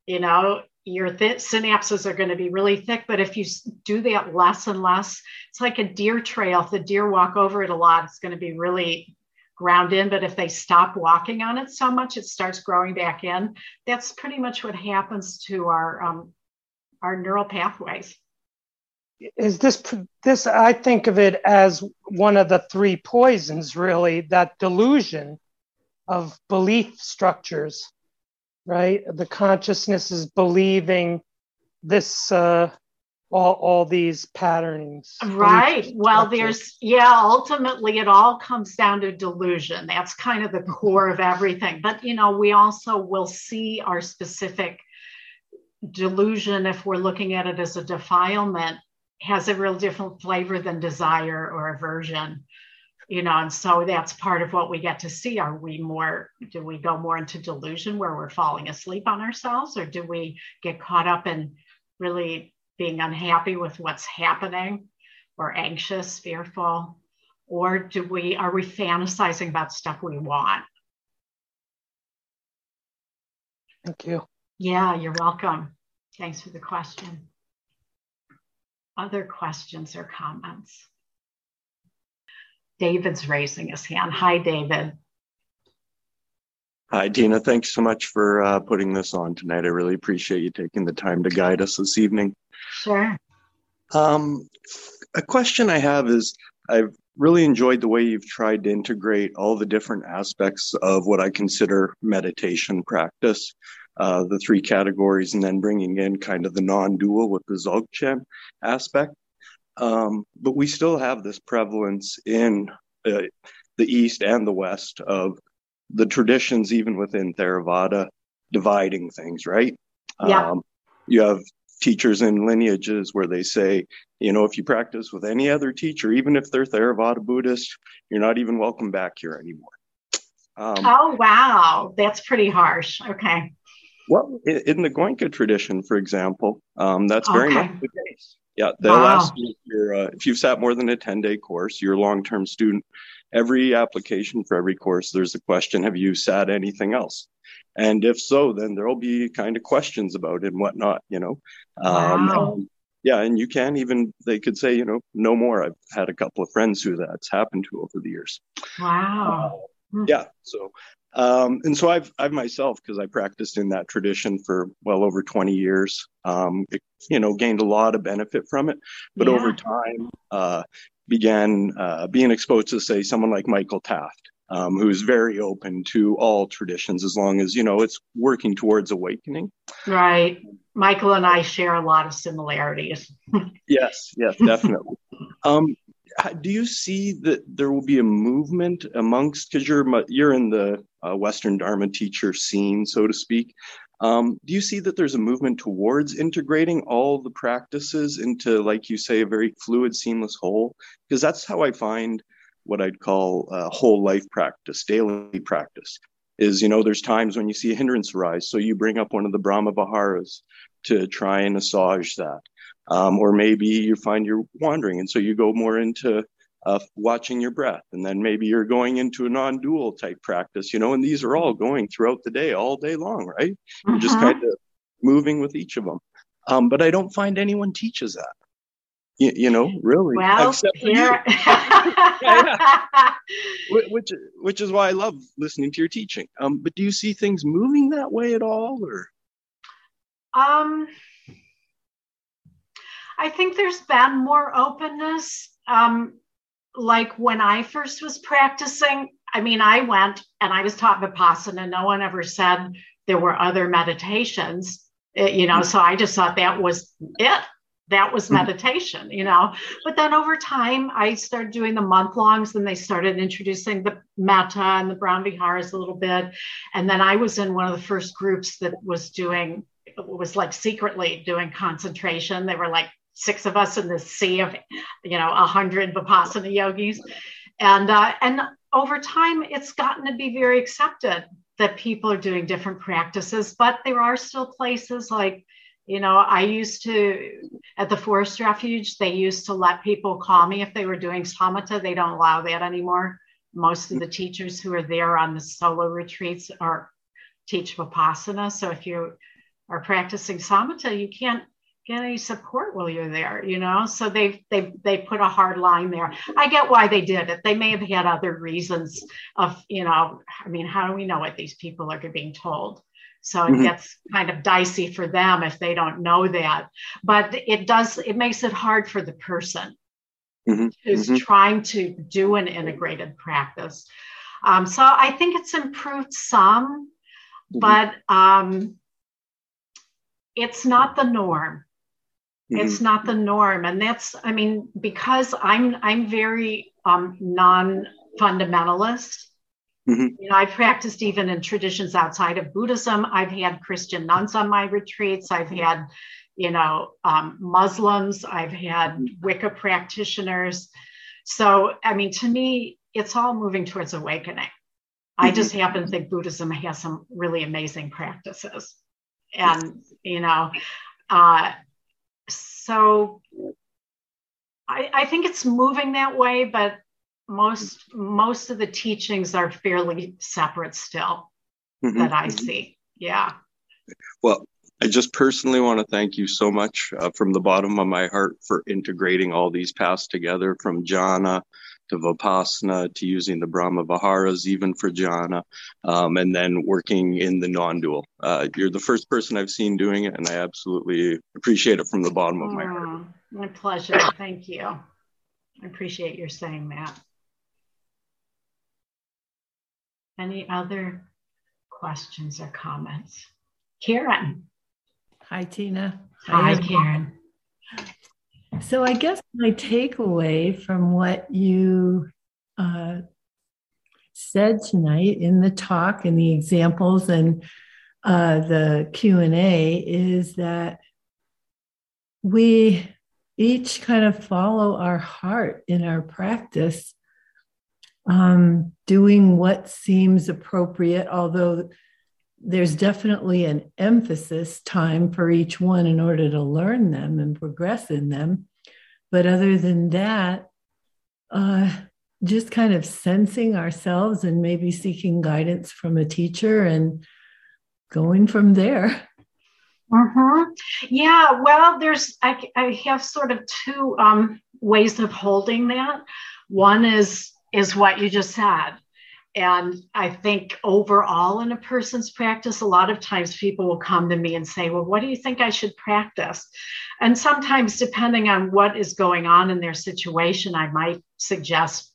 You know, your th- synapses are going to be really thick. But if you do that less and less, it's like a deer trail. If the deer walk over it a lot, it's going to be really ground in. But if they stop walking on it so much, it starts growing back in. That's pretty much what happens to our um, our neural pathways. Is this this? I think of it as one of the three poisons, really. That delusion of belief structures right? The consciousness is believing this, uh, all, all these patterns. Right. Well, there's, yeah, ultimately it all comes down to delusion. That's kind of the mm-hmm. core of everything. But, you know, we also will see our specific delusion, if we're looking at it as a defilement, has a real different flavor than desire or aversion you know and so that's part of what we get to see. Are we more do we go more into delusion where we're falling asleep on ourselves or do we get caught up in really being unhappy with what's happening or anxious fearful? Or do we are we fantasizing about stuff we want? Thank you. Yeah you're welcome. Thanks for the question. Other questions or comments David's raising his hand. Hi, David. Hi, Tina. Thanks so much for uh, putting this on tonight. I really appreciate you taking the time to guide us this evening. Sure. Um, a question I have is I've really enjoyed the way you've tried to integrate all the different aspects of what I consider meditation practice, uh, the three categories, and then bringing in kind of the non dual with the Dzogchen aspect. Um, but we still have this prevalence in uh, the East and the West of the traditions, even within Theravada, dividing things, right? Yeah. Um, you have teachers in lineages where they say, you know, if you practice with any other teacher, even if they're Theravada Buddhist, you're not even welcome back here anymore. Um, oh, wow. That's pretty harsh. Okay. Well, in the Goenka tradition, for example, um, that's very okay. much the case. Yeah, they'll wow. ask you if, you're, uh, if you've sat more than a 10 day course, you're a long term student. Every application for every course, there's a question Have you sat anything else? And if so, then there'll be kind of questions about it and whatnot, you know. Um, wow. Um, yeah, and you can even, they could say, you know, no more. I've had a couple of friends who that's happened to over the years. Wow. Uh, yeah, so um, and so I've, I've myself, because I practiced in that tradition for well over 20 years, um, it, you know, gained a lot of benefit from it. But yeah. over time, uh, began uh, being exposed to, say, someone like Michael Taft, um, who's very open to all traditions as long as, you know, it's working towards awakening. Right. Michael and I share a lot of similarities. yes, yes, definitely. Um, do you see that there will be a movement amongst because you're you're in the uh, Western Dharma teacher scene, so to speak. Um, do you see that there's a movement towards integrating all the practices into, like you say, a very fluid, seamless whole? Because that's how I find what I'd call a whole life practice, daily practice. Is you know, there's times when you see a hindrance arise, so you bring up one of the Brahma Viharas to try and massage that. Um, or maybe you find you're wandering, and so you go more into uh, watching your breath, and then maybe you're going into a non-dual type practice, you know. And these are all going throughout the day, all day long, right? Mm-hmm. You're just uh-huh. kind of moving with each of them. Um, but I don't find anyone teaches that. You, you know, really. Well, here. which which is why I love listening to your teaching. Um, but do you see things moving that way at all, or? Um, I think there's been more openness. Um, like when I first was practicing, I mean, I went and I was taught Vipassana. No one ever said there were other meditations, you know, so I just thought that was it. That was mm-hmm. meditation, you know. But then over time, I started doing the month longs, then they started introducing the metta and the Brahma Viharas a little bit. And then I was in one of the first groups that was doing, was like secretly doing concentration. They were like six of us in this sea of, you know, a hundred Vipassana yogis. And, uh, and over time, it's gotten to be very accepted that people are doing different practices, but there are still places like, you know, I used to, at the forest refuge, they used to let people call me if they were doing samatha. They don't allow that anymore. Most of the teachers who are there on the solo retreats are teach Vipassana. So if you are practicing samatha, you can't get any support while you're there you know so they they they put a hard line there i get why they did it they may have had other reasons of you know i mean how do we know what these people are being told so it mm-hmm. gets kind of dicey for them if they don't know that but it does it makes it hard for the person mm-hmm. who's mm-hmm. trying to do an integrated practice um, so i think it's improved some mm-hmm. but um, it's not the norm Mm-hmm. It's not the norm. And that's, I mean, because I'm I'm very um, non-fundamentalist. Mm-hmm. You know, I've practiced even in traditions outside of Buddhism. I've had Christian nuns on my retreats. I've had, you know, um, Muslims. I've had Wicca practitioners. So, I mean, to me, it's all moving towards awakening. I mm-hmm. just happen to think Buddhism has some really amazing practices. And, you know, uh, so I, I think it's moving that way, but most most of the teachings are fairly separate still mm-hmm. that I mm-hmm. see. Yeah. Well, I just personally want to thank you so much uh, from the bottom of my heart for integrating all these paths together from jhana to Vipassana to using the Brahma Viharas, even for jhana, um, and then working in the non dual. Uh, you're the first person I've seen doing it, and I absolutely appreciate it from the bottom of my heart. Mm, my pleasure. Thank you. I appreciate your saying that. Any other questions or comments? Karen. Hi, Tina. Hi, Karen. So I guess my takeaway from what you uh, said tonight in the talk and the examples and uh, the Q and A is that we each kind of follow our heart in our practice, um, doing what seems appropriate, although there's definitely an emphasis time for each one in order to learn them and progress in them. But other than that, uh, just kind of sensing ourselves and maybe seeking guidance from a teacher and going from there. Mm-hmm. Yeah, well, there's I, I have sort of two um, ways of holding that. One is is what you just said, and I think overall in a person's practice, a lot of times people will come to me and say, Well, what do you think I should practice? And sometimes, depending on what is going on in their situation, I might suggest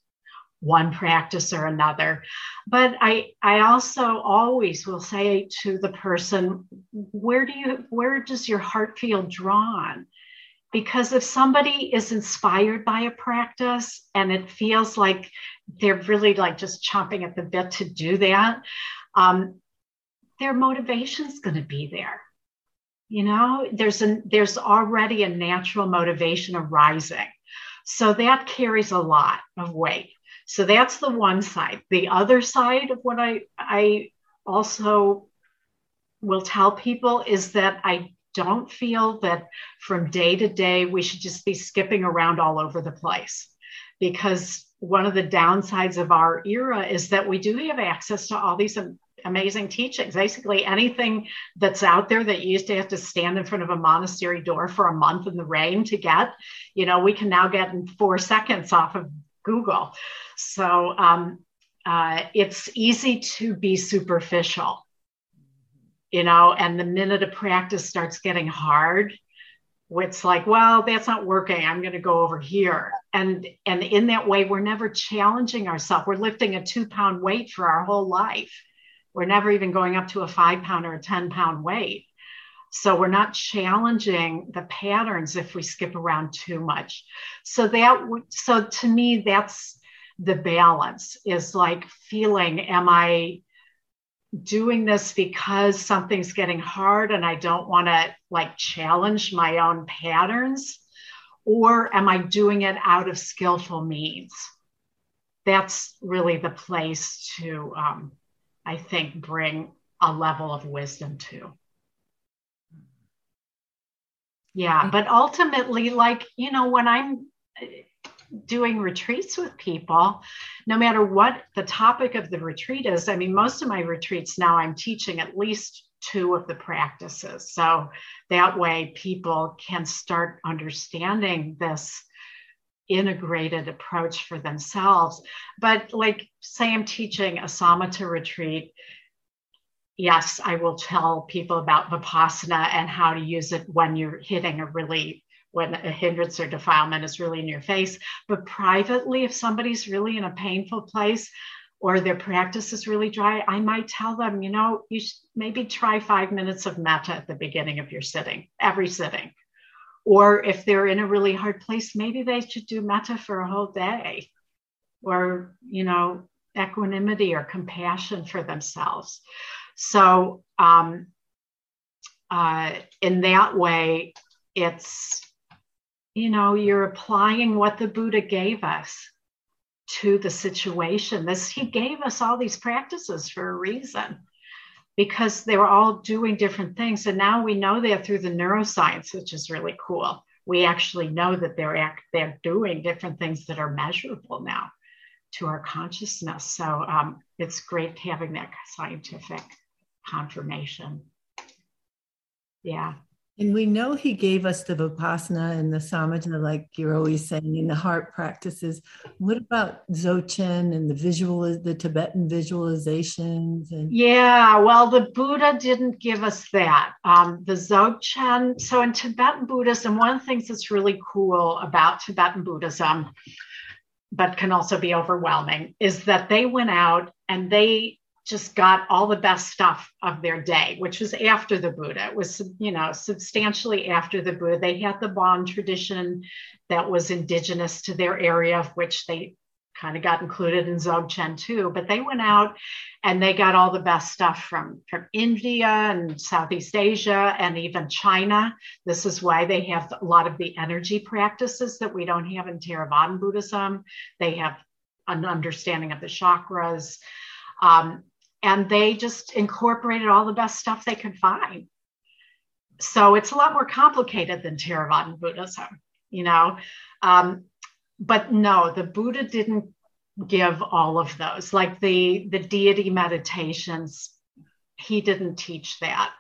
one practice or another. But I, I also always will say to the person, where do you, where does your heart feel drawn? Because if somebody is inspired by a practice and it feels like they're really like just chomping at the bit to do that, um, their motivation is going to be there. You know, there's a there's already a natural motivation arising. So that carries a lot of weight. So that's the one side. The other side of what I I also will tell people is that I don't feel that from day to day we should just be skipping around all over the place because one of the downsides of our era is that we do have access to all these amazing teachings. Basically, anything that's out there that you used to have to stand in front of a monastery door for a month in the rain to get, you know, we can now get in four seconds off of Google. So um, uh, it's easy to be superficial, you know, and the minute a practice starts getting hard, it's like well that's not working i'm going to go over here and and in that way we're never challenging ourselves we're lifting a two pound weight for our whole life we're never even going up to a five pound or a 10 pound weight. So we're not challenging the patterns if we skip around too much. So that so to me that's the balance is like feeling am I doing this because something's getting hard and I don't want to like challenge my own patterns or am I doing it out of skillful means? That's really the place to um, I think, bring a level of wisdom to. Yeah, but ultimately, like, you know, when I'm doing retreats with people, no matter what the topic of the retreat is, I mean, most of my retreats now I'm teaching at least two of the practices. So that way people can start understanding this integrated approach for themselves. But like, say I'm teaching a samatha retreat, yes, I will tell people about vipassana and how to use it when you're hitting a really when a hindrance or defilement is really in your face. But privately, if somebody's really in a painful place or their practice is really dry, I might tell them, you know, you maybe try five minutes of metta at the beginning of your sitting, every sitting. Or if they're in a really hard place, maybe they should do metta for a whole day or, you know, equanimity or compassion for themselves. So, um, uh, in that way, it's, you know, you're applying what the Buddha gave us to the situation. This he gave us all these practices for a reason because they were all doing different things. And now we know that through the neuroscience, which is really cool. We actually know that they're act, they're doing different things that are measurable now to our consciousness. So um, it's great having that scientific confirmation. Yeah. And we know he gave us the Vipassana and the Samatha, like you're always saying, in the heart practices. What about Dzogchen and the visual, the Tibetan visualizations? And yeah, well, the Buddha didn't give us that. Um, the Dzogchen. So in Tibetan Buddhism, one of the things that's really cool about Tibetan Buddhism, but can also be overwhelming, is that they went out and they just got all the best stuff of their day, which was after the Buddha. It was, you know, substantially after the Buddha. They had the Bon tradition that was indigenous to their area, of which they kind of got included in Dzogchen too. But they went out and they got all the best stuff from, from India and Southeast Asia and even China. This is why they have a lot of the energy practices that we don't have in Theravadan Buddhism. They have an understanding of the chakras. Um, and they just incorporated all the best stuff they could find. So it's a lot more complicated than Theravada Buddhism, you know. Um, but no, the Buddha didn't give all of those. Like the the deity meditations, he didn't teach that.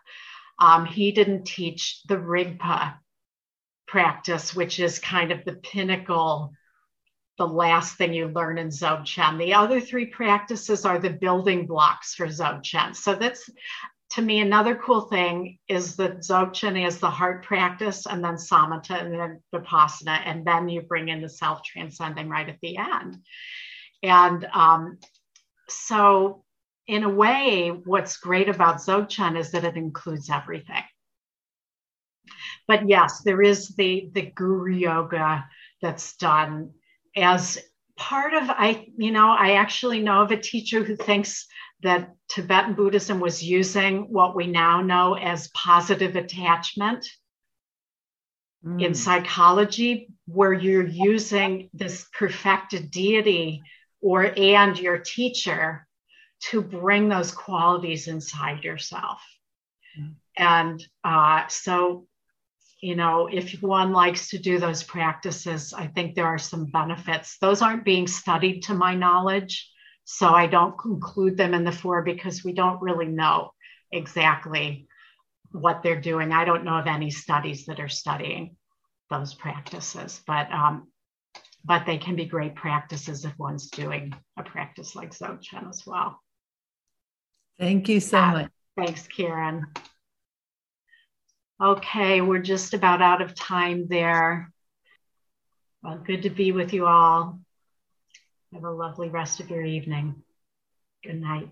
Um, he didn't teach the Rigpa practice, which is kind of the pinnacle the last thing you learn in Dzogchen. The other three practices are the building blocks for Dzogchen. So that's to me another cool thing is that Dzogchen is the heart practice and then Samatha and then Vipassana, and then you bring in the self transcending right at the end. And um, so, in a way, what's great about Dzogchen is that it includes everything. but yes, there is the the guru yoga that's done as part of I, you know, I actually know of a teacher who thinks that Tibetan Buddhism was using what we now know as positive attachment mm. in psychology, where you're using this perfected deity or and your teacher to bring those qualities inside yourself. Mm. And uh, so, you know, if one likes to do those practices, I think there are some benefits. Those aren't being studied to my knowledge. So I don't include them in the four because we don't really know exactly what they're doing. I don't know of any studies that are studying those practices, but um, but they can be great practices if one's doing a practice like Dzogchen as well. Thank you so uh, much. Thanks, Karen. Okay, we're just about out of time there. Well, good to be with you all. Have a lovely rest of your evening. Good night.